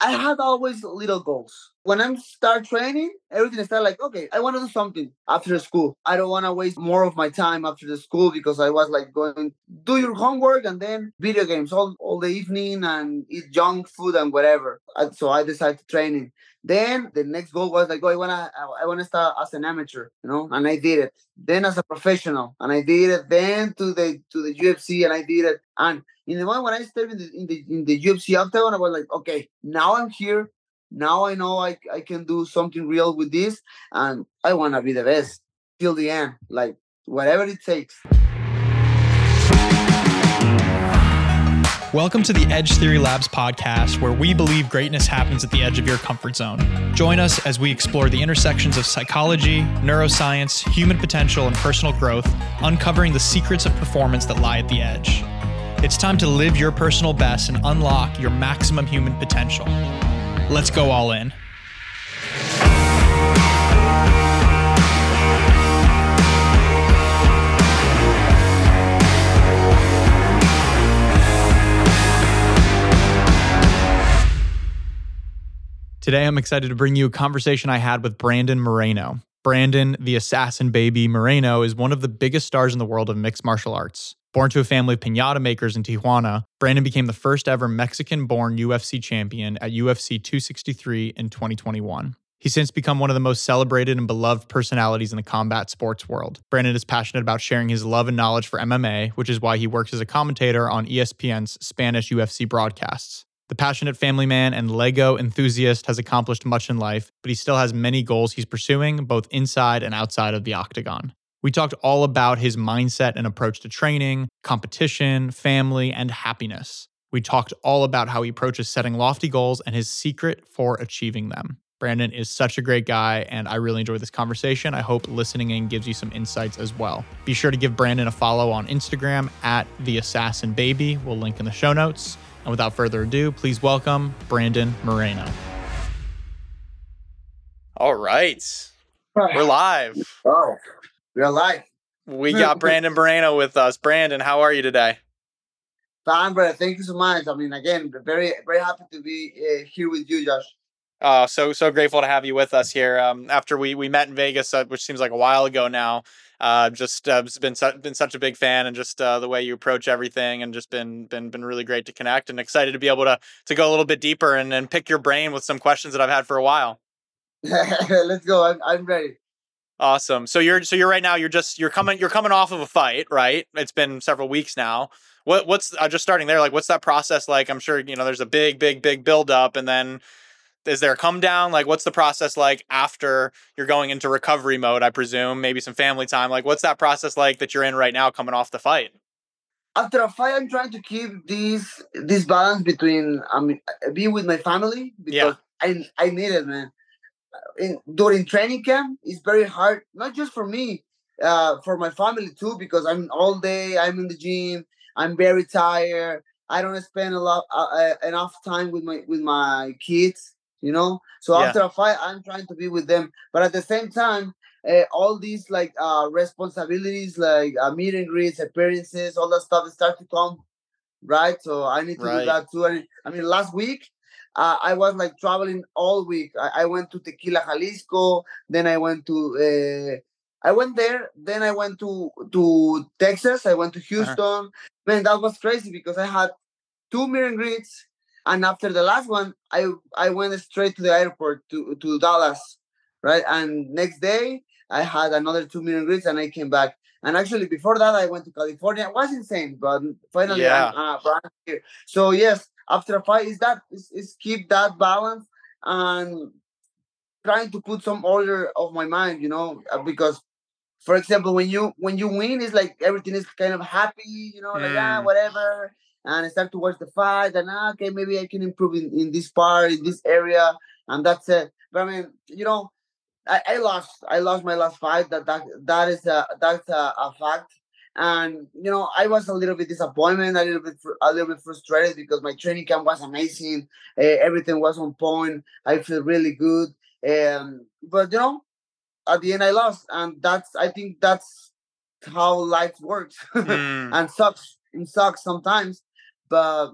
I had always little goals. When I start training, everything started like, okay, I want to do something after the school. I don't want to waste more of my time after the school because I was like going do your homework and then video games all, all the evening and eat junk food and whatever. So I decided to training. Then the next goal was like, oh, I wanna I wanna start as an amateur, you know, and I did it. Then as a professional, and I did it. Then to the to the UFC, and I did it. And in the moment when I started in the in the, in the UFC octagon, I was like, okay, now I'm here. Now I know I I can do something real with this, and I wanna be the best till the end, like whatever it takes. Welcome to the Edge Theory Labs podcast, where we believe greatness happens at the edge of your comfort zone. Join us as we explore the intersections of psychology, neuroscience, human potential, and personal growth, uncovering the secrets of performance that lie at the edge. It's time to live your personal best and unlock your maximum human potential. Let's go all in. Today, I'm excited to bring you a conversation I had with Brandon Moreno. Brandon, the assassin baby Moreno, is one of the biggest stars in the world of mixed martial arts. Born to a family of pinata makers in Tijuana, Brandon became the first ever Mexican born UFC champion at UFC 263 in 2021. He's since become one of the most celebrated and beloved personalities in the combat sports world. Brandon is passionate about sharing his love and knowledge for MMA, which is why he works as a commentator on ESPN's Spanish UFC broadcasts. The passionate family man and Lego enthusiast has accomplished much in life, but he still has many goals he's pursuing, both inside and outside of the octagon. We talked all about his mindset and approach to training, competition, family, and happiness. We talked all about how he approaches setting lofty goals and his secret for achieving them. Brandon is such a great guy, and I really enjoyed this conversation. I hope listening in gives you some insights as well. Be sure to give Brandon a follow on Instagram at the Assassin Baby. We'll link in the show notes. And without further ado, please welcome Brandon Moreno. All right. We're live. Oh, we're live. We got Brandon Moreno with us. Brandon, how are you today? Fine, brother. Thank you so much. I mean, again, very, very happy to be uh, here with you, Josh. Uh, so so grateful to have you with us here. Um, after we we met in Vegas, uh, which seems like a while ago now. Uh, just uh, been su- been such a big fan, and just uh, the way you approach everything, and just been been been really great to connect, and excited to be able to to go a little bit deeper and, and pick your brain with some questions that I've had for a while. Let's go. I'm, I'm ready. Awesome. So you're so you're right now. You're just you're coming you're coming off of a fight, right? It's been several weeks now. What what's uh, just starting there? Like, what's that process like? I'm sure you know there's a big big big build up, and then is there a come down? Like, what's the process like after you're going into recovery mode? I presume maybe some family time. Like, what's that process like that you're in right now, coming off the fight? After a fight, I'm trying to keep this this balance between I mean being with my family because yeah. I I need it, man. In, during training camp, it's very hard, not just for me, uh, for my family too, because I'm all day. I'm in the gym. I'm very tired. I don't spend a lot uh, uh enough time with my with my kids you know so yeah. after a fight i'm trying to be with them but at the same time uh, all these like uh responsibilities like uh, meet and greets appearances all that stuff start to come right so i need to right. do that too and i mean last week uh, i was like traveling all week I, I, went to tequila jalisco then i went to uh, I went there, then I went to to Texas. I went to uh-huh. Houston. Uh-huh. Man, that was crazy because I had two meet and greets and after the last one, I I went straight to the airport to, to Dallas, right? And next day I had another two two million greets and I came back. And actually before that I went to California. It was insane, but finally yeah. I'm, uh, I'm here. So yes, after a fight is that is, is keep that balance and trying to put some order of my mind, you know, uh, because for example, when you when you win, it's like everything is kind of happy, you know, mm. like ah, whatever and I start to watch the fight and ah, okay, maybe I can improve in, in this part, in this area, and that's it. But I mean, you know, I, I lost. I lost my last fight. That that that is a that's a, a fact. And you know, I was a little bit disappointed, a little bit a little bit frustrated because my training camp was amazing. Uh, everything was on point. I feel really good. Um, but you know, at the end I lost, and that's I think that's how life works mm. and sucks. It sucks sometimes but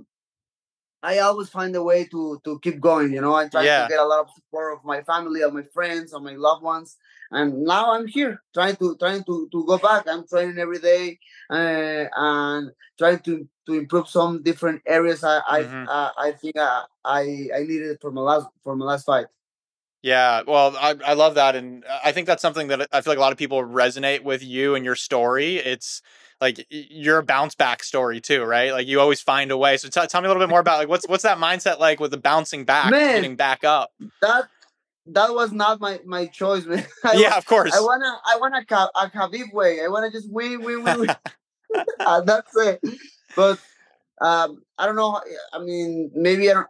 I always find a way to to keep going. You know, I try yeah. to get a lot of support of my family, of my friends, of my loved ones, and now I'm here trying to trying to to go back. I'm training every day uh, and trying to to improve some different areas. I mm-hmm. I uh, I think I, I I needed for my last for my last fight. Yeah, well, I I love that, and I think that's something that I feel like a lot of people resonate with you and your story. It's like you're a bounce back story too, right? Like you always find a way. So t- tell me a little bit more about like what's what's that mindset like with the bouncing back, man, getting back up. That that was not my my choice, man. I, yeah, of course. I wanna I wanna a Khabib way. I wanna just win, win, win, win. that's it. But um, I don't know. I mean, maybe I don't.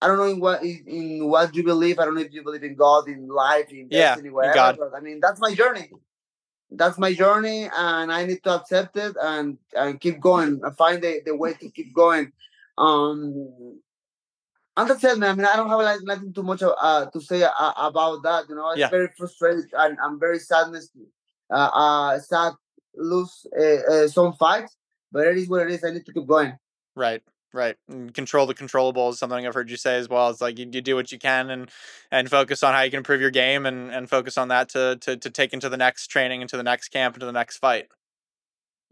I don't know in what in what you believe. I don't know if you believe in God, in life, in destiny, yeah, whatever. God. But I mean, that's my journey that's my journey and I need to accept it and, and keep going and find the, the way to keep going. Um, and that's it, man. I mean, I don't have like, nothing too much uh, to say uh, about that. You know, it's yeah. very frustrated and I'm very sadness, uh, uh, sad, lose uh, uh, some fights, but it is what it is. I need to keep going. Right. Right. And control the controllable is something I've heard you say as well. It's like you, you do what you can and and focus on how you can improve your game and, and focus on that to, to to take into the next training, into the next camp, into the next fight.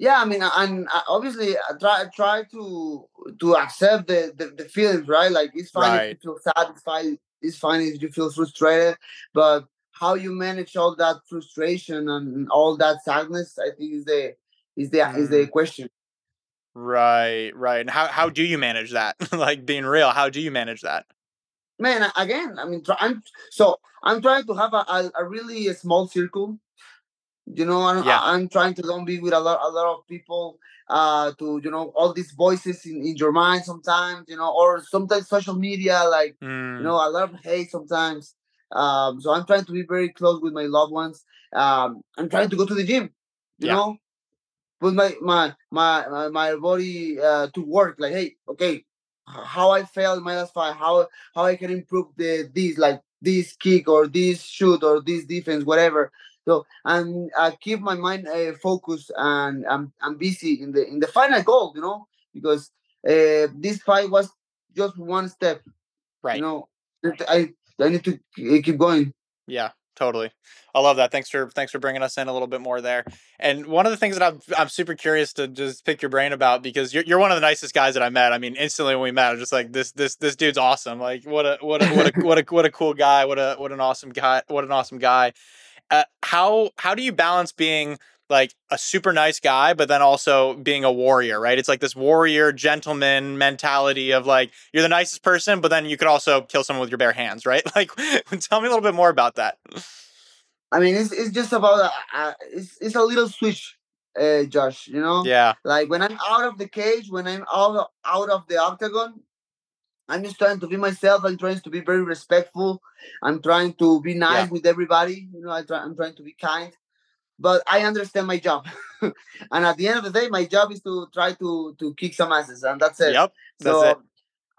Yeah, I mean, and obviously I try try to to accept the, the, the feelings, right? Like it's fine right. if you feel sad, it's fine, it's fine if you feel frustrated, but how you manage all that frustration and all that sadness, I think is the is the mm. is the mm. question. Right, right. And how how do you manage that? like being real, how do you manage that? Man, again, I mean, I'm so I'm trying to have a, a, a really small circle. You know, I'm, yeah. I'm trying to don't be with a lot a lot of people. Uh, to you know all these voices in, in your mind sometimes you know or sometimes social media like mm. you know a lot of hate sometimes um so i'm trying to be very close with my loved ones um i'm trying to go to the gym you yeah. know put my my my my body uh, to work. Like, hey, okay, how I failed my last fight, how how I can improve the this like this kick or this shoot or this defense, whatever. So and I keep my mind uh, focused and I'm I'm busy in the in the final goal, you know, because uh, this fight was just one step. Right. You know, I I need to keep going. Yeah totally. I love that. Thanks for thanks for bringing us in a little bit more there. And one of the things that I'm I'm super curious to just pick your brain about because you're you're one of the nicest guys that I met. I mean, instantly when we met, I was just like this this this dude's awesome. Like what a what a what a what a what a cool guy. What a what an awesome guy. What an awesome guy. Uh, how how do you balance being like a super nice guy, but then also being a warrior, right? It's like this warrior gentleman mentality of like you're the nicest person, but then you could also kill someone with your bare hands, right? Like, tell me a little bit more about that. I mean, it's it's just about uh, uh, it's it's a little switch, uh, Josh. You know? Yeah. Like when I'm out of the cage, when I'm out out of the octagon, I'm just trying to be myself. I'm trying to be very respectful. I'm trying to be nice yeah. with everybody. You know, I try, I'm trying to be kind but I understand my job. and at the end of the day, my job is to try to to kick some asses, and that's it. Yep. That's so it.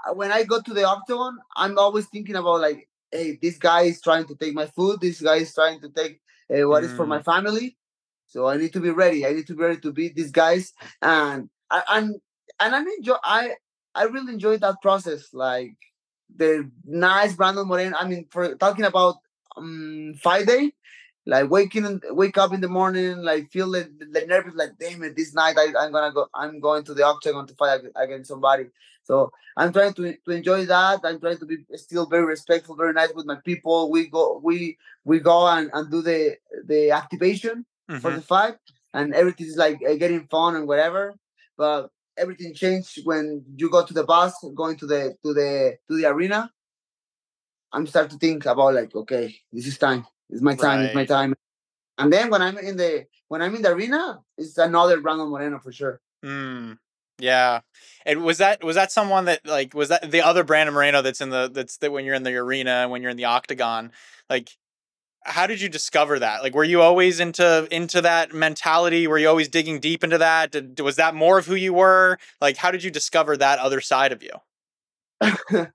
Uh, when I go to the octagon, I'm always thinking about like, hey, this guy is trying to take my food. This guy is trying to take uh, what mm. is for my mm. family. So I need to be ready. I need to be ready to beat these guys. And and and I enjoy. I I really enjoyed that process. Like the nice Brandon Moreno. I mean, for talking about um fight day, like waking wake up in the morning like feel the, the nervous like damn it this night I, i'm gonna go i'm going to the octagon to fight against somebody so i'm trying to, to enjoy that i'm trying to be still very respectful very nice with my people we go we we go and, and do the the activation mm-hmm. for the fight and everything is like uh, getting fun and whatever but everything changed when you go to the bus going to the to the to the arena i'm start to think about like okay this is time it's my time. Right. It's my time. And then when I'm in the when I'm in the arena, it's another Brandon Moreno for sure. Mm, yeah. And was that was that someone that like was that the other Brandon Moreno that's in the that's that when you're in the arena and when you're in the octagon, like how did you discover that? Like, were you always into into that mentality? Were you always digging deep into that? Did, was that more of who you were? Like, how did you discover that other side of you?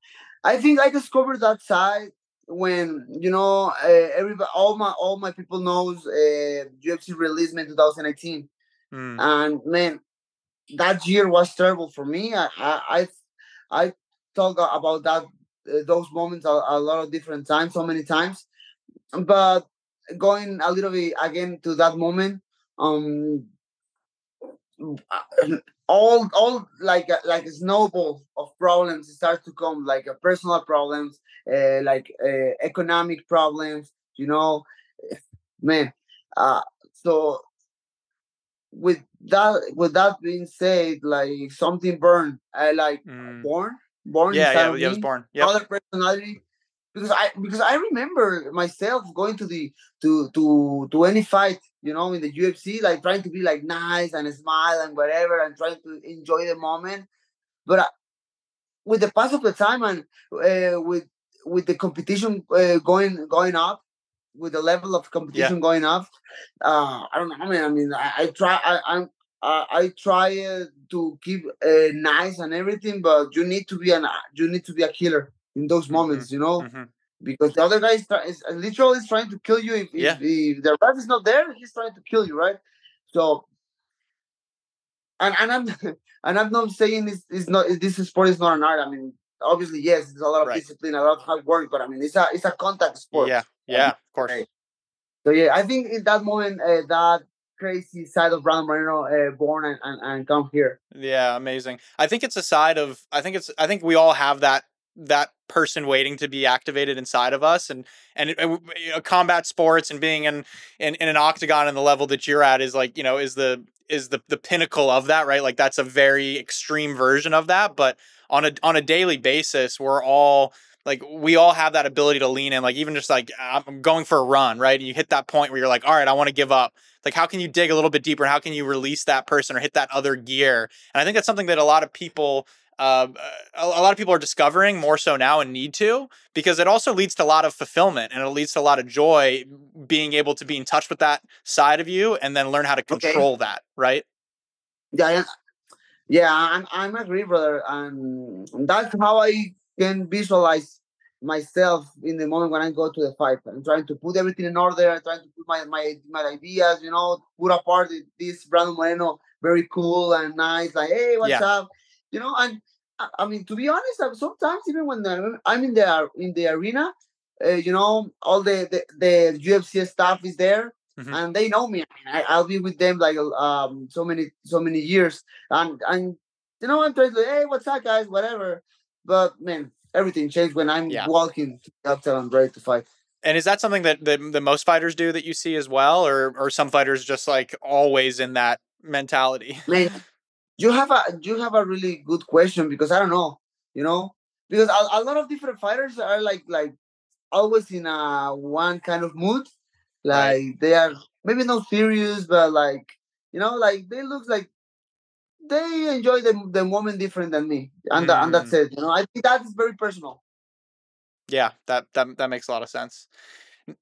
I think I discovered that side when you know uh, everybody all my all my people knows uh, UFC released me in 2018 mm. and man that year was terrible for me I, I I talk about that uh, those moments a, a, lot of different times, so many times. But going a little bit again to that moment, um, all all like a, like a snowball of problems start to come, like a personal problems, uh, like uh, economic problems. You know, man. Uh, so with that with that being said, like something burned. I like mm. born, born. Yeah, yeah, yeah. Was born. Yeah. Other personality. Because I because I remember myself going to the to to to any fight, you know, in the UFC, like trying to be like nice and smile and whatever, and trying to enjoy the moment. But I, uh, with the pass of the time and uh, with with the competition uh, going going up, with the level of competition yeah. going up, uh, I don't know. I mean, I mean, I, I try. I, I'm. I, I try uh, to keep uh, nice and everything, but you need to be an you need to be a killer in those mm-hmm. moments, you know, mm-hmm. because the other guy is, is literally is trying to kill you. If, yeah. if, if the ref is not there, he's trying to kill you, right? So, and and I'm and I'm not saying this is not this sport is not an art. I mean, obviously, yes, there's a lot of right. discipline, a lot of hard work, but I mean, it's a it's a contact sport. Yeah, yeah, of course. So yeah, I think in that moment, uh, that crazy side of Brandon Moreno uh, born and, and, and come here. Yeah, amazing. I think it's a side of I think it's I think we all have that that person waiting to be activated inside of us and and you know, combat sports and being in, in in an octagon and the level that you're at is like you know is the is the the pinnacle of that right? Like that's a very extreme version of that but on a on a daily basis we're all like we all have that ability to lean in like even just like i'm going for a run right? And you hit that point where you're like all right i want to give up. Like how can you dig a little bit deeper? How can you release that person or hit that other gear? And i think that's something that a lot of people uh, a, a lot of people are discovering more so now and need to because it also leads to a lot of fulfillment and it leads to a lot of joy being able to be in touch with that side of you and then learn how to control okay. that right yeah yeah I'm, I'm agree brother and that's how i can visualize myself in the moment when I go to the fight. I'm trying to put everything in order. I'm trying to put my my, my ideas, you know, put apart this Brandon Moreno, very cool and nice. Like, hey, what's yeah. up? You know, and I mean, to be honest, sometimes even when I'm in the in the arena, uh, you know, all the, the the UFC staff is there. Mm-hmm. And they know me. I mean, will be with them like um so many so many years, and and you know I'm trying to hey what's up guys whatever, but man everything changed when I'm yeah. walking up to I'm ready to fight. And is that something that, that the most fighters do that you see as well, or or some fighters just like always in that mentality? Man, you have a you have a really good question because I don't know, you know, because a, a lot of different fighters are like like always in a one kind of mood, like right. they are maybe not serious, but like you know, like they look like they enjoy the, the moment different than me, and mm. and that's mm. it. You know, I think that is very personal. Yeah, that that that makes a lot of sense.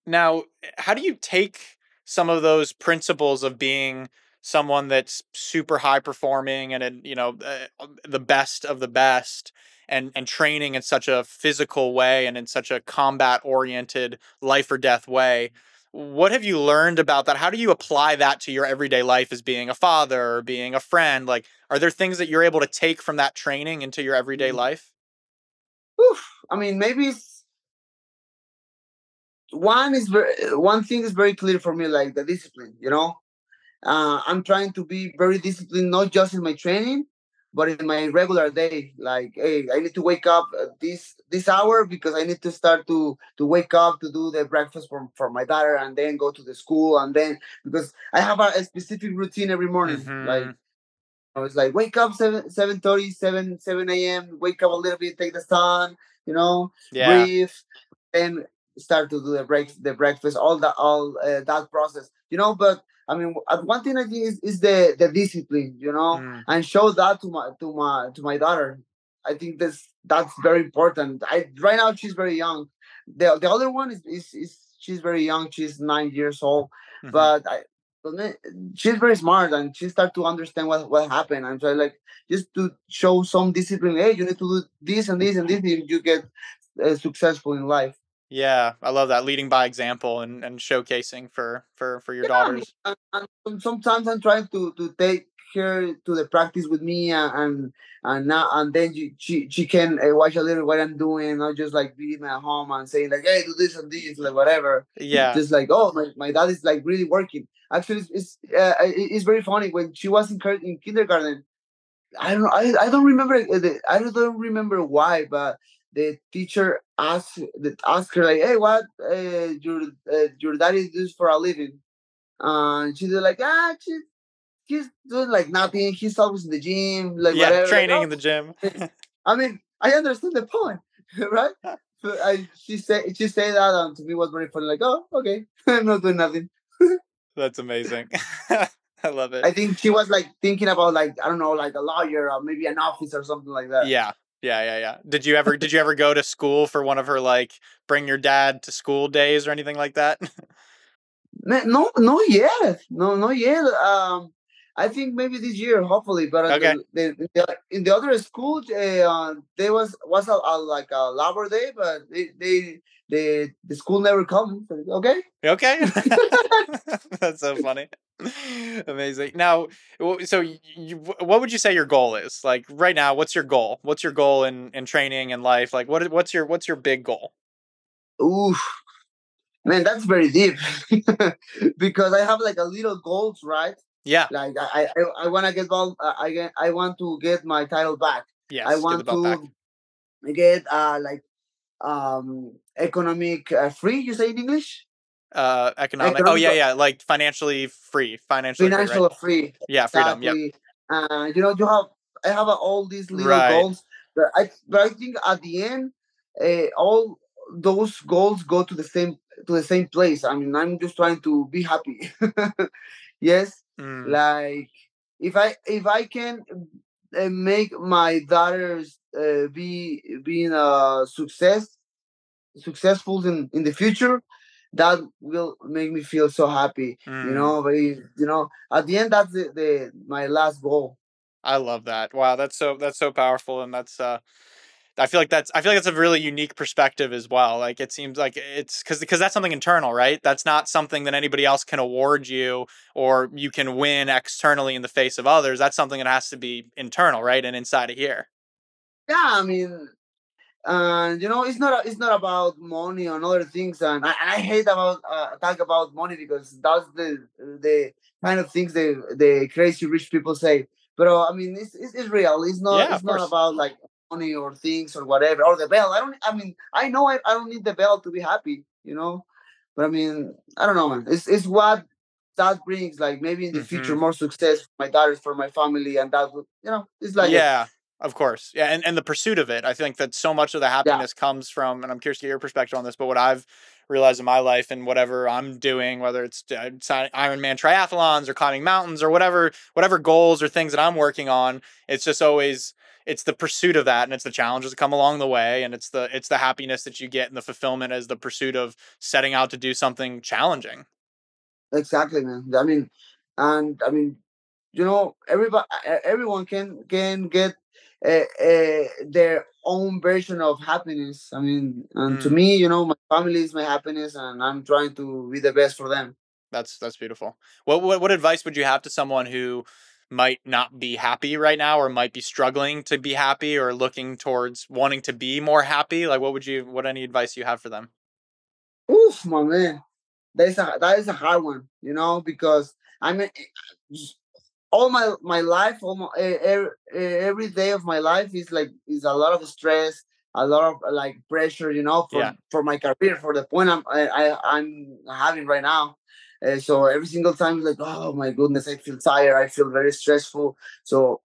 Now, how do you take some of those principles of being someone that's super high performing and you know uh, the best of the best and and training in such a physical way and in such a combat oriented life or death way what have you learned about that? How do you apply that to your everyday life as being a father or being a friend? Like, are there things that you're able to take from that training into your everyday mm. life? Oof. I mean, maybe one is very one thing is very clear for me, like the discipline. You know, uh, I'm trying to be very disciplined, not just in my training, but in my regular day like hey i need to wake up this this hour because i need to start to to wake up to do the breakfast for, for my daughter and then go to the school and then because i have a, a specific routine every morning mm-hmm. like I was like wake up 7 7 30 7 7 a.m wake up a little bit take the sun you know yeah. breathe and start to do the break the breakfast all that all uh, that process you know but I mean, uh, one thing I think is, is the the discipline, you know, mm. and show that to my to my to my daughter. I think that's that's very important. I right now she's very young. The the other one is is, is she's very young. She's nine years old, mm-hmm. but I, she's very smart and she start to understand what what happened. And so like just to show some discipline. Hey, you need to do this and this and this if you get uh, successful in life. Yeah, I love that leading by example and, and showcasing for for for your yeah, daughters. And, and sometimes I'm trying to to take her to the practice with me and and, and now and then she she, she can uh, watch a little what I'm doing, not just like being at home and saying like, hey, do this and this, like whatever. Yeah. Just like, oh, my, my dad is like really working. Actually, it's it's, uh, it's very funny when she was in, in kindergarten. I don't I, I don't remember the, I don't remember why, but the teacher asked the asked her like, "Hey, what uh, your uh, your daddy does for a living?" And uh, she's like, "Ah, she's he's doing like nothing. He's always in the gym, like yeah, whatever. training like, oh. in the gym." I mean, I understand the point, right? But I, she said she said that, and to me was very funny. Like, oh, okay, I'm not doing nothing. That's amazing. I love it. I think she was like thinking about like I don't know, like a lawyer or maybe an office or something like that. Yeah, yeah, yeah, yeah. Did you ever did you ever go to school for one of her like bring your dad to school days or anything like that? no, no yet. No, not yet. Um, I think maybe this year, hopefully. But okay. the, in the other school, uh, there was was a, a, like a Labor Day, but they, they the the school never come. Okay. Okay. That's so funny. Amazing. Now, so you, what would you say your goal is? Like right now, what's your goal? What's your goal in in training and life? Like what what's your what's your big goal? Ooh, man, that's very deep because I have like a little goals, right? Yeah. Like I I, I want to get ball. Uh, I get, I want to get my title back. Yes. I want to back. get uh like um economic uh, free. You say in English? Uh, economic. economic. Oh yeah, yeah. Like financially free. Financially financial free. Right? free. Yeah, freedom. Exactly. Yeah. Uh, you know, you have I have uh, all these little right. goals, but I but I think at the end, uh, all those goals go to the same to the same place. I mean, I'm just trying to be happy. yes, mm. like if I if I can uh, make my daughters uh, be being a success successful in in the future that will make me feel so happy mm. you know but you know at the end that's the, the my last goal i love that wow that's so that's so powerful and that's uh I feel like that's I feel like that's a really unique perspective as well. Like it seems like it's because because that's something internal, right? That's not something that anybody else can award you or you can win externally in the face of others. That's something that has to be internal, right, and inside of here. Yeah, I mean, and you know it's not it's not about money and other things. And i, I hate about uh, talk about money because that's the the kind of things the the crazy rich people say. But uh, i mean it's, it's, it's real. It's not yeah, it's not course. about like money or things or whatever or the bell. I don't i mean i know i, I don't need the bell to be happy you know? But i mean i don't know man. It's, it's what that brings like maybe in the mm-hmm. future more success for my daughters for my family and that would you know it's like yeah of course. Yeah. And, and the pursuit of it. I think that so much of the happiness yeah. comes from, and I'm curious to get your perspective on this, but what I've realized in my life and whatever I'm doing, whether it's uh, Ironman triathlons or climbing mountains or whatever, whatever goals or things that I'm working on, it's just always, it's the pursuit of that and it's the challenges that come along the way and it's the it's the happiness that you get and the fulfillment as the pursuit of setting out to do something challenging exactly man i mean and i mean you know everybody everyone can can get uh, uh, their own version of happiness. I mean, and mm. to me, you know, my family is my happiness, and I'm trying to be the best for them. That's that's beautiful. What what what advice would you have to someone who might not be happy right now, or might be struggling to be happy, or looking towards wanting to be more happy? Like, what would you? What any advice you have for them? Oof, my man, that is a that is a hard one, you know, because I mean, all my my life, my, every, every day of my life is like is a lot of stress, a lot of like pressure, you know, for yeah. for my career, for the point I'm I, I am having right now. Uh, so every single time, like, oh my goodness, I feel tired. I feel very stressful. So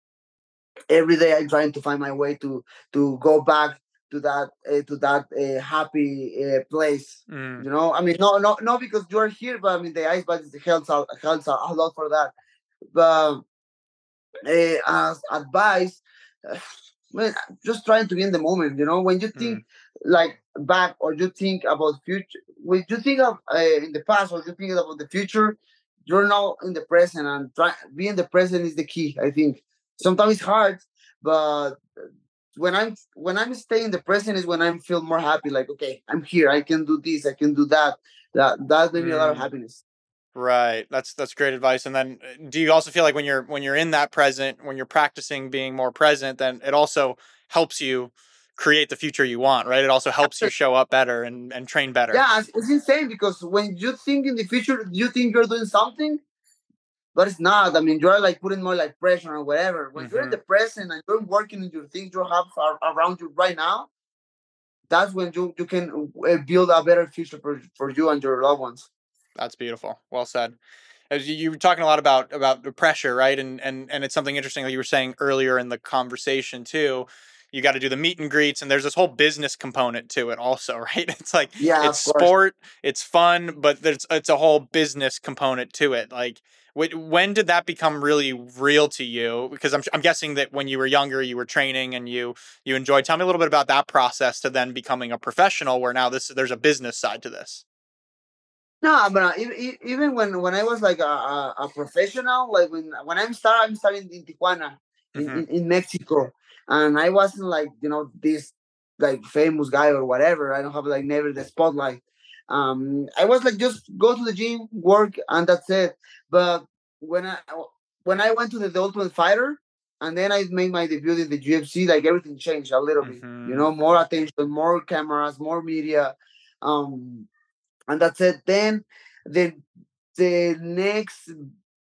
every day, I'm trying to find my way to to go back to that uh, to that uh, happy uh, place. Mm. You know, I mean, no, no, no, because you are here, but I mean, the ice bath helps helps a lot for that but uh, as advice, uh, just trying to be in the moment. You know, when you think mm. like back or you think about future, when you think of uh, in the past or you think about the future, you're now in the present, and try being the present is the key. I think sometimes it's hard, but when I'm when I'm staying in the present is when I feel more happy. Like, okay, I'm here. I can do this. I can do that. That that made me mm. a lot of mm. happiness. Right. That's that's great advice. And then uh, do you also feel like when you're when you're in that present, when you're practicing being more present, then it also helps you create the future you want, right? It also helps you show up better and, and train better. Yeah, it's insane because when you think in the future, you think you're doing something, but it's not. I mean, you're like putting more like pressure or whatever. When mm-hmm. you're in mm-hmm. the present and you're working on your things you have around you right now, that's when you you can uh, build a better future for, for you and your loved ones. That's beautiful. Well said. As you, you were talking a lot about about the pressure, right? And and and it's something interesting that you were saying earlier in the conversation too. You got to do the meet and greets, and there's this whole business component to it, also, right? It's like yeah, it's sport, it's fun, but there's it's a whole business component to it. Like, when did that become really real to you? Because I'm I'm guessing that when you were younger, you were training and you you enjoyed. Tell me a little bit about that process to then becoming a professional, where now this there's a business side to this. No, but uh, even when when I was like a, a, professional, like when when I'm start, I'm starting in Tijuana, in, mm-hmm. in, in, Mexico, and I wasn't like you know this like famous guy or whatever. I don't have like never the spotlight. Um, I was like just go to the gym, work, and that's it. But when I when I went to the, the Ultimate Fighter, and then I made my debut in the UFC, like everything changed a little mm-hmm. bit. You mm-hmm. know, more attention, more cameras, more media. Um, and that's it. Then the the next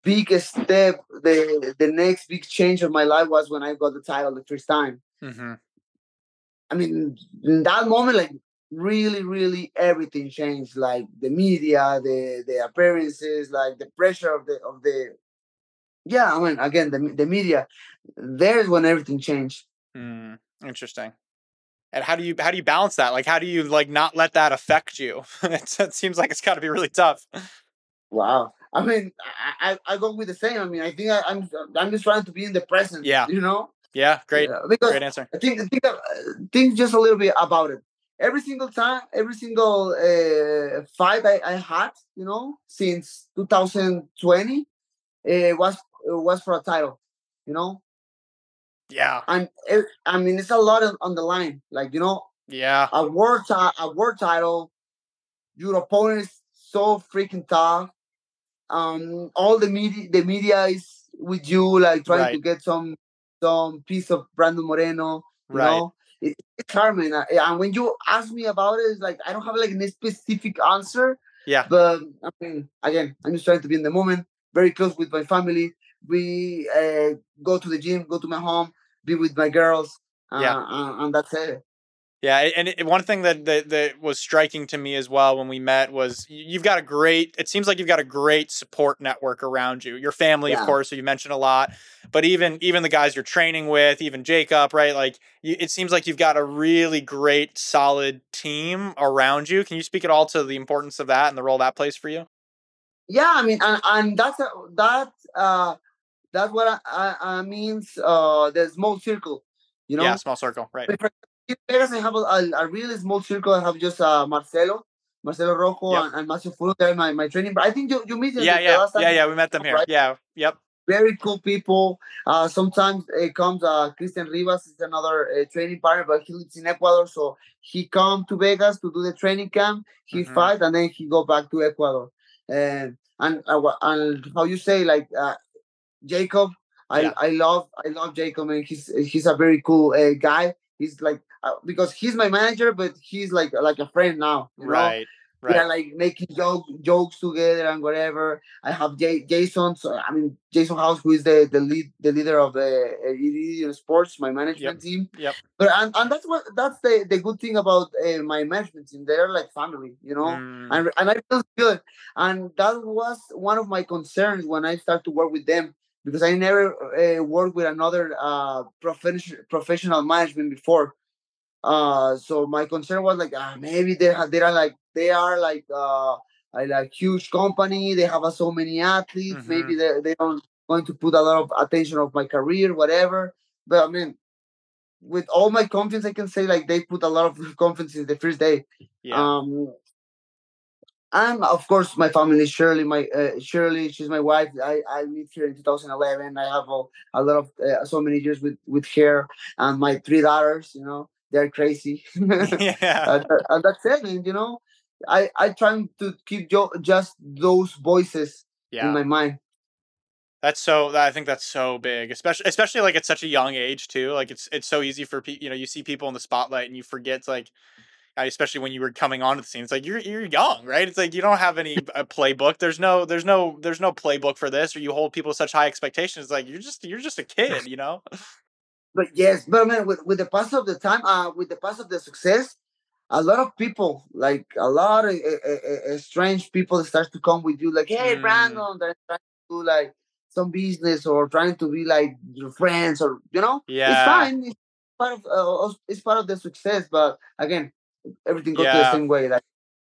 big step, the the next big change of my life was when I got the title the first time. Mm-hmm. I mean, in that moment, like really, really everything changed. Like the media, the the appearances, like the pressure of the of the yeah. I mean, again, the the media. There's when everything changed. Mm, interesting and how do you how do you balance that? Like how do you like not let that affect you? It seems like it's got to be really tough. Wow. I mean i i go with the same. I mean i think I, am I'm, I'm just trying to be in the present yeah. you know? Yeah great yeah, great answer. I think think, uh, think just a little bit about it. Every single time every single uh, fight I, I had you know since 2020 it uh, was it was for a title you know yeah. And it, I mean, it's a lot of, on the line. Like, you know, yeah. A word, ti- a word title, your opponent is so freaking tough. Um, all the media, the media is with you, like trying right. to get some some piece of Brandon Moreno. You right. know, it, it's hard, man. And when you ask me about it, it's like I don't have like a specific answer. Yeah. But I mean, again, I'm just trying to be in the moment, very close with my family. We uh, go to the gym, go to my home, be with my girls. Uh, yeah, uh, and that's it. Yeah, and it, one thing that, that that was striking to me as well when we met was you've got a great. It seems like you've got a great support network around you. Your family, yeah. of course, who you mentioned a lot, but even even the guys you're training with, even Jacob, right? Like, you, it seems like you've got a really great, solid team around you. Can you speak at all to the importance of that and the role that plays for you? Yeah, I mean, and, and that's a, that uh, that's what I, I, I means uh the small circle, you know. Yeah, small circle, right. In Vegas, I have a, a, a, really small circle. I have just uh Marcelo, Marcelo Rojo, yep. and, and Macio Furo. They're my, my training. But I think you you meet them. Yeah, yeah, yeah, yeah. We met them here. Right? Yeah, yep. Very cool people. Uh, sometimes it comes. Uh, Christian Rivas is another uh, training partner, but he lives in Ecuador, so he come to Vegas to do the training camp. He mm-hmm. fight, and then he go back to Ecuador. And and uh, and how you say like uh, Jacob. I, yeah. I love I love Jacob and he's he's a very cool uh, guy. He's like uh, because he's my manager, but he's like like a friend now. right. Know? Right. We are like making joke, jokes together and whatever. I have J- Jason. So I mean Jason House, who is the the lead the leader of the uh, Sports, my management yep. team. Yep. But and, and that's what that's the the good thing about uh, my management team. They're like family, you know. Mm. And and I feel good. And that was one of my concerns when I started to work with them because I never uh, worked with another uh, professional professional management before. Uh, so my concern was like, ah, maybe they have, they are like they are like uh, a like huge company. They have uh, so many athletes. Mm-hmm. Maybe they they don't going to put a lot of attention of my career, whatever. But I mean, with all my confidence, I can say like they put a lot of confidence in the first day. Yeah. Um, and of course my family shirley my uh, shirley she's my wife i i met her in 2011 i have a, a lot of uh, so many years with with her and my three daughters you know they're crazy yeah and, and, that's it and you know I I try to keep jo- just those voices yeah. in my mind. That's so. I think that's so big, especially especially like at such a young age too. Like it's it's so easy for people. You know, you see people in the spotlight and you forget like, especially when you were coming onto the scene. It's like you're you're young, right? It's like you don't have any playbook. There's no there's no there's no playbook for this, or you hold people such high expectations. It's like you're just you're just a kid, you know. But yes, but man, with with the pass of the time, uh, with the pass of the success, a lot of people, like a lot of uh, uh, uh, strange people, start to come with you, like, "Hey, mm. Brandon," they're trying to do like some business or trying to be like your friends, or you know, yeah, it's fine. It's part of uh, it's part of the success, but again, everything goes yeah. the same way. Like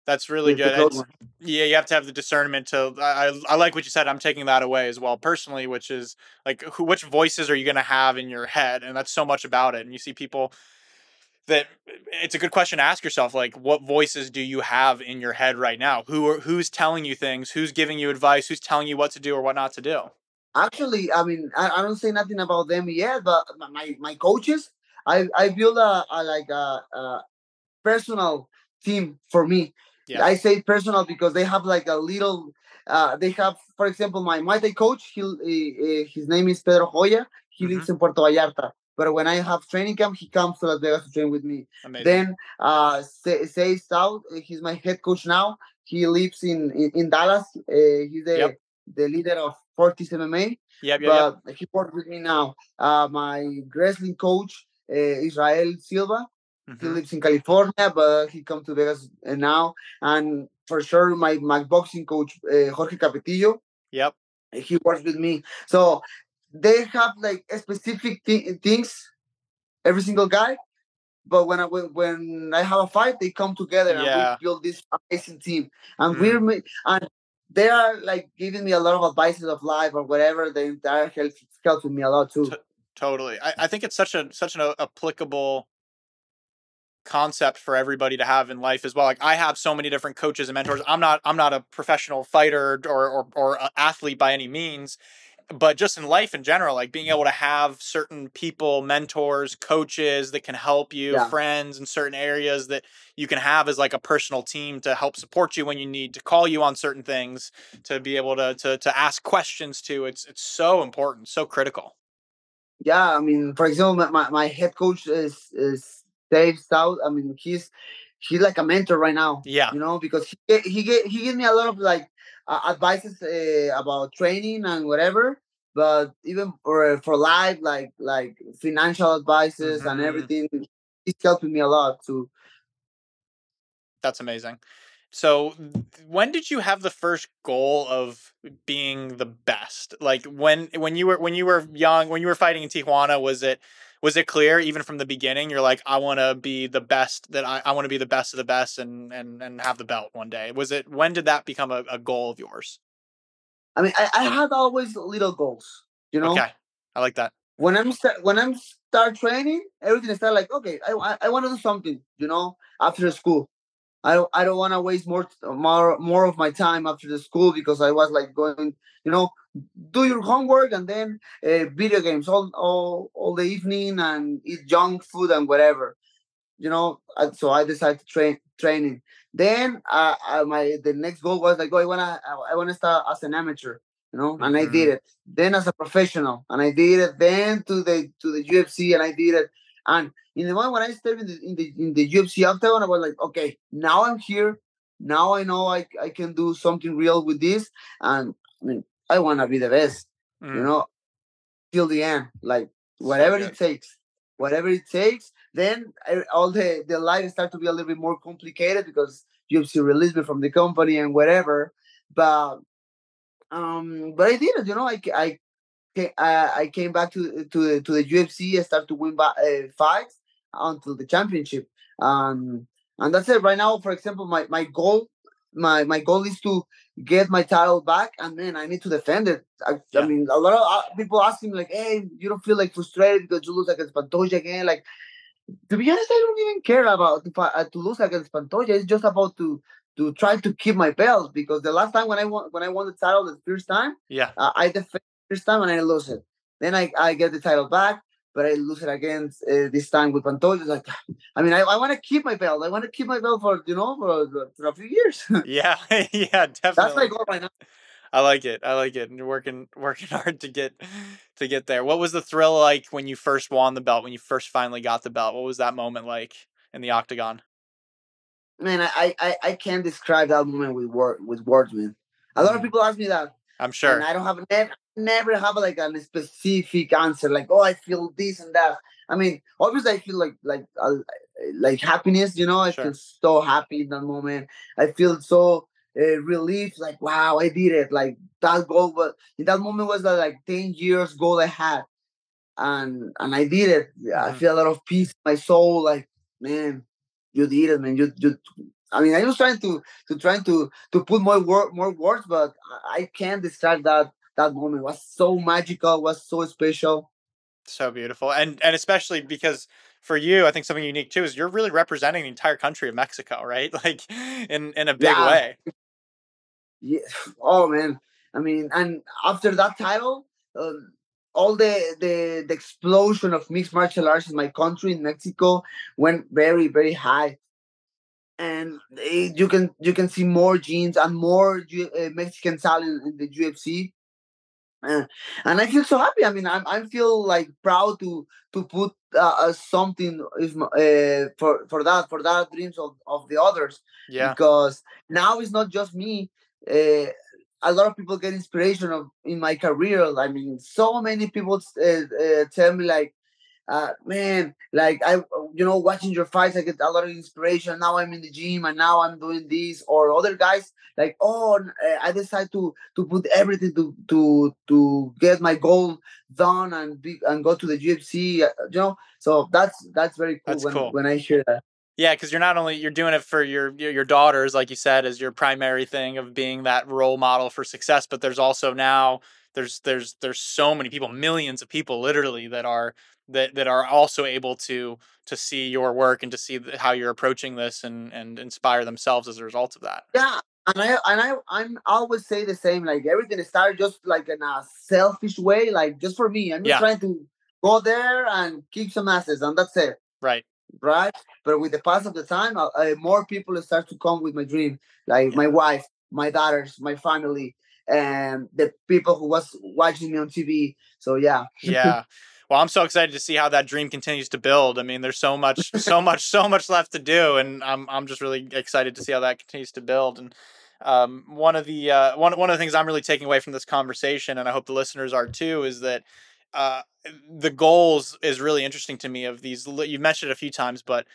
that's really good. yeah, you have to have the discernment to. I, I like what you said. I'm taking that away as well personally, which is like, who, which voices are you going to have in your head, and that's so much about it. And you see people that it's a good question to ask yourself like what voices do you have in your head right now who are who's telling you things who's giving you advice who's telling you what to do or what not to do actually i mean i, I don't say nothing about them yet but my my coaches i i build a, a like a, a, personal team for me yeah. i say personal because they have like a little uh, they have for example my my coach he, uh, his name is pedro joya he mm-hmm. lives in puerto vallarta but when I have training camp, he comes to Las Vegas to train with me. Amazing. Then uh, Sayif Saud, he's my head coach now. He lives in in, in Dallas. Uh, he's the yep. the leader of Fortis MMA. Yep, yep, but yep. he works with me now. Uh, my wrestling coach, uh, Israel Silva. Mm-hmm. He lives in California, but he come to Vegas uh, now. And for sure, my my boxing coach, uh, Jorge Capetillo. Yep. He works with me. So they have like specific th- things, every single guy. But when I when, when I have a fight, they come together yeah. and we build this amazing team. And mm. we're and they are like giving me a lot of advices of life or whatever. The entire health helping me a lot too. T- totally, I, I think it's such a such an applicable concept for everybody to have in life as well. Like I have so many different coaches and mentors. I'm not I'm not a professional fighter or or, or athlete by any means but just in life in general, like being able to have certain people, mentors, coaches that can help you, yeah. friends in certain areas that you can have as like a personal team to help support you when you need to call you on certain things, to be able to to to ask questions to. It's it's so important, so critical. Yeah, I mean, for example, my, my head coach is is Sayif Saud. I mean, he's he's like a mentor right now. Yeah, you know, because he he get, he gives me a lot of like uh, advices uh, about training and whatever but even for for life like like financial advices mm-hmm. and everything he's helping me a lot too that's amazing so when did you have the first goal of being the best like when when you were when you were young when you were fighting in tijuana was it was it clear even from the beginning you're like i want to be the best that i, I want to be the best of the best and and and have the belt one day. Was it when did that become a, a goal of yours? I mean I, I had always little goals you know? Okay i like that. When i'm start when i'm start training everything start like okay i, I, I want to do something you know after school I don't, I don't want to waste more more more of my time after the school because I was like going, you know, do your homework and then uh, video games all, all all the evening and eat junk food and whatever you know so i decided to train training then uh, uh, my the next goal was like oh, i want to i want to start as an amateur you know and mm-hmm. i did it then as a professional and i did it then to the to the ufc and i did it and in the moment when i started in the in the, in the ufc octagon i was like okay now i'm here now i know I, I can do something real with this and i mean I want to be the best, mm. you know, till the end, like whatever so it takes, whatever it takes. Then I, all the the life start to be a little bit more complicated because UFC released me from the company and whatever. But um, but I did it, you know. I I I, I came back to to the, to the UFC and started to win uh, fights until the championship. Um, and that's it. Right now, for example, my my goal my my goal is to get my title back and then I need to defend it. I, yeah. I mean, a lot of uh, people ask me like, "Hey, you don't feel like frustrated because you lose against Pantoja again?" Like, to be honest, I don't even care about to, uh, to lose against Pantoja. It's just about to to try to keep my belt because the last time when I won when I won the title the first time, yeah, uh, I defended first time and I lose it. Then I I get the title back. but I lose it again uh, this time with Pantoja. Like, I mean, I, I want to keep my belt. I want to keep my belt for you know for, for a few years. yeah, yeah, definitely. That's my goal right now. I like it. I like it. And you're working working hard to get to get there. What was the thrill like when you first won the belt? When you first finally got the belt? What was that moment like in the octagon? Man, I I, I can't describe that moment with word with words, man. A lot of mm-hmm. people ask me that. I'm sure. And I don't have never never have like a specific answer. Like, oh, I feel this and that. I mean, obviously, I feel like like uh, like happiness. You know, I sure. feel so happy in that moment. I feel so uh, relief. Like, wow, I did it. Like that goal, but in that moment was the like ten years goal I had, and and I did it. Mm-hmm. I feel a lot of peace in my soul. Like, man, you did it, man. You you I mean, I was trying to to trying to to put more word more words, but I can't describe that that moment. Was so magical, was so special. So beautiful, and and especially because for you, I think something unique too is you're really representing the entire country of Mexico, right? Like in in a big yeah. way. Yeah. Oh man. I mean, and after that title, uh, all the, the the explosion of mixed martial arts in my country in Mexico went very very high and it, you can you can see more genes and more uh, Mexican talent in the UFC. Uh, and I feel so happy. I mean, I'm I feel like proud to to put uh, something is uh, for for that for that dreams of, of the others. Yeah. Because now it's not just me. Uh, a lot of people get inspiration of in my career. I mean, so many people tell me like, uh, man, like I, you know, watching your fights, I get a lot of inspiration. Now I'm in the gym and now I'm doing this. Or other guys, like, oh, eh, I decide to to put everything to to to get my goal done and be and go to the UFC. Uh, you know, so that's that's very cool, that's when, cool. when I hear that. Yeah, because you're not only you're doing it for your your daughters, like you said, as your primary thing of being that role model for success, but there's also now there's there's there's so many people, millions of people, literally that are that that are also able to to see your work and to see how you're approaching this and and inspire themselves as a result of that. Yeah, and I and I I'm I always say the same. Like everything started just like in a selfish way, like just for me. I'm just yeah. trying to go there and kick some asses, and that's it. Right. Right. But with the pass of the time, uh, uh, more people start to come with my dream, like yeah. my wife, my daughters, my family, and the people who was watching me on TV. So yeah. Yeah. Well, I'm so excited to see how that dream continues to build. I mean, there's so much, so much, so much left to do, and I'm I'm just really excited to see how that continues to build. And um, one of the uh, one one of the things I'm really taking away from this conversation, and I hope the listeners are too, is that uh, the goals is really interesting to me. Of these, you mentioned it a few times, but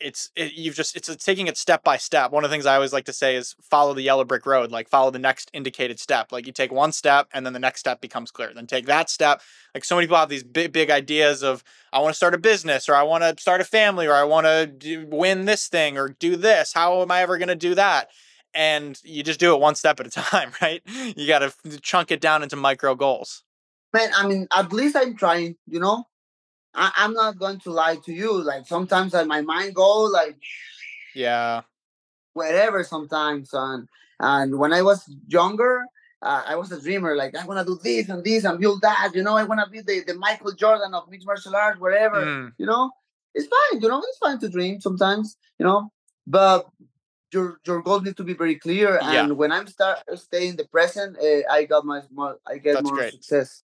it's it, you've just it's, taking it step by step. One of the things I always like to say is follow the yellow brick road, like follow the next indicated step. Like you take one step and then the next step becomes clear. Then take that step. Like so many people have these big big ideas of I want to start a business or I want to start a family or I want to win this thing or do this. How am I ever going to do that? And you just do it one step at a time, right? You got to chunk it down into micro goals. Man, I mean, at least I'm trying, you know, I, am not going to lie to you. Like sometimes I, my mind go like, yeah, wherever. Sometimes and and when I was younger, uh, I was a dreamer. Like I want to do this and this and build that. You know, I want to be the, the Michael Jordan of mixed martial arts, wherever. Mm. You know, it's fine. You know, it's fine to dream sometimes. You know, but your your goals need to be very clear. And yeah. when I'm start staying the present, uh, I got my more, I get That's more great. success.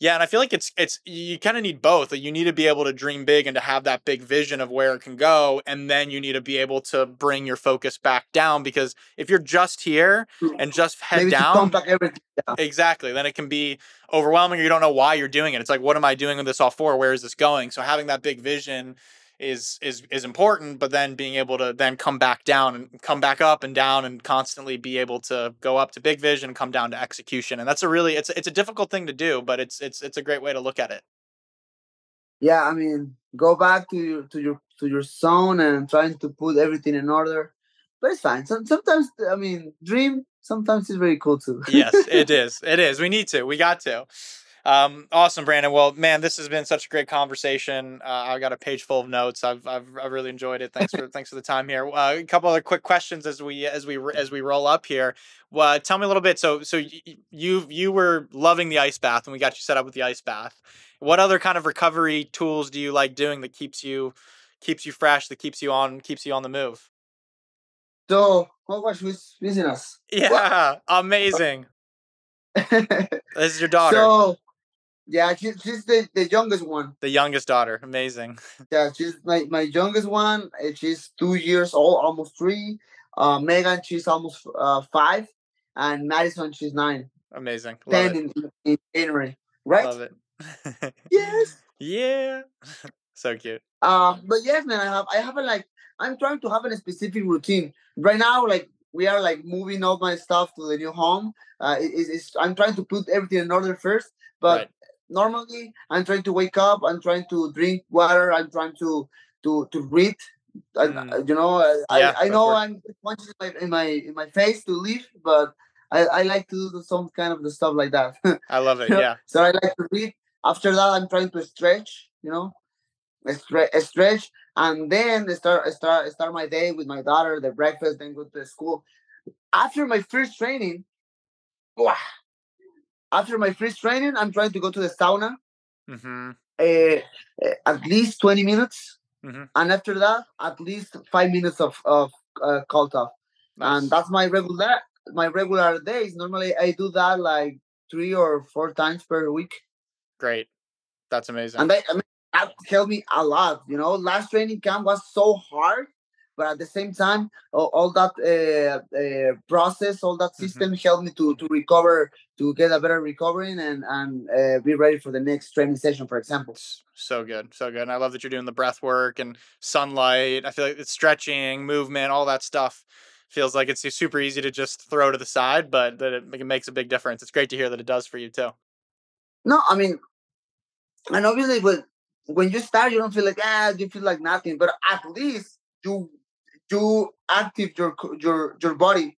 Yeah, and I feel like it's it's you kind of need both. you need to be able to dream big and to have that big vision of where it can go, and then you need to be able to bring your focus back down because if you're just here mm. and just head Maybe down, exactly, then it can be overwhelming. Or you don't know why you're doing it. It's like, what am I doing with this all for? Where is this going? So having that big vision is is is important but then being able to then come back down and come back up and down and constantly be able to go up to big vision and come down to execution. And that's a really it's it's a difficult thing to do but it's it's it's a great way to look at it. Yeah i mean go back to your to your to your zone and trying to put everything in order but it's fine. Sometimes i mean dream sometimes it's very cool too. Yes it is it is. We need to we got to Um, awesome, Brandon. Well, man, this has been such a great conversation. Uh, I got a page full of notes. I've, I've, I've really enjoyed it. Thanks for thanks for the time here. Uh, a couple other quick questions as we as we as we roll up here. Uh, tell me a little bit. So so you you were loving the ice bath, and we got you set up with the ice bath. What other kind of recovery tools do you like doing that keeps you keeps you fresh, that keeps you on keeps you on the move? So, how much us? Yeah, amazing. this is your daughter. So, yeah, she's, she's the, the youngest one. The youngest daughter. Amazing. Yeah, she's my, my youngest one. She's two years old, almost three. Uh, Megan, she's almost uh, five. And Madison, she's nine. Amazing. Love 10 in, in January. Right? Love it. yes. Yeah. so cute. Uh, but yes, man, I have I have a like I'm trying to have a specific routine right now. Like we are like moving all my stuff to the new home. Uh, it, it's, I'm trying to put everything in order first, but right. Normally I'm trying to wake up. I'm trying to drink water. I'm trying to to to read. Mm. you know, yeah, I, I know I'm punching in my, in my in my face to leave, but I, I like to do some kind of the stuff like that. I love it. Yeah. so I like to read. After that, I'm trying to stretch. You know, stretch, stretch, and then I start I start I start my day with my daughter, the breakfast, then go to school. After my first training, wow, after my first training, I'm trying to go to the sauna. Mm-hmm. Uh, at least 20 minutes. Mm-hmm. And after that, at least five minutes of, of uh, cold tub. Nice. And that's my regular my regular days. Normally I do that like three or four times per week. Great. That's amazing. And I mean, that helped me a lot. You know, last training camp was so hard, but at the same time, all, all that uh, uh, process, all that mm-hmm. system mm-hmm. helped me to to recover, to get a better recovery, and and uh, be ready for the next training session, for example. So good, so good. And I love that you're doing the breath work and sunlight. I feel like it's stretching, movement, all that stuff. Feels like it's super easy to just throw to the side, but that it, it makes a big difference. It's great to hear that it does for you too. No, I mean, and obviously, but when you start, you don't feel like ah, you feel like nothing. But at least you you active your your your body,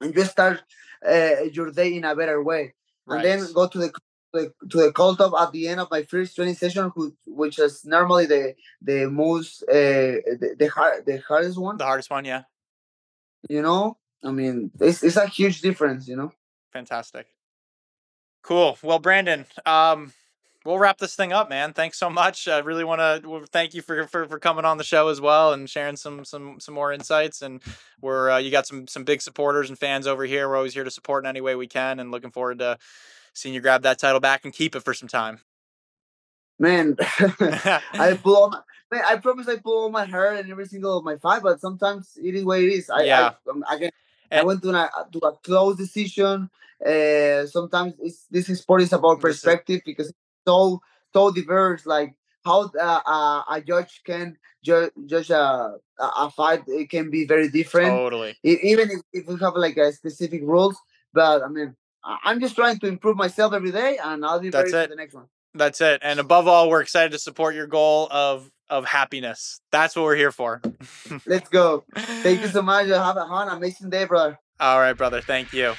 and you start uh, your day in a better way. Right. And then go to the to the cold tub at the end of my first training session, which is normally the the most uh, the the, hard, the hardest one. The hardest one, yeah. You know, I mean, it's it's a huge difference. You know. Fantastic. Cool. Well, Brandon, um, we'll wrap this thing up, man. Thanks so much. I really want to thank you for, for for coming on the show as well and sharing some some some more insights. And we're uh, you got some some big supporters and fans over here. We're always here to support in any way we can, and looking forward to seeing you grab that title back and keep it for some time. Man, I pull my, man, I promise I pull all my hair and every single of my fight, but sometimes it is what it is. I, yeah. I, um, I, I, I went to a, to a close decision. Uh, sometimes it's, this sport is about perspective because so so diverse. Like how uh, uh, a judge can ju- judge a, a fight, it can be very different. Totally. even if, if we have like a specific rules, but I mean, I'm just trying to improve myself every day, and I'll be That's ready it. for the next one. That's it. And above all, we're excited to support your goal of of happiness. That's what we're here for. Let's go. Thank you so much. Have, have an amazing day, brother. All right, brother. Thank you.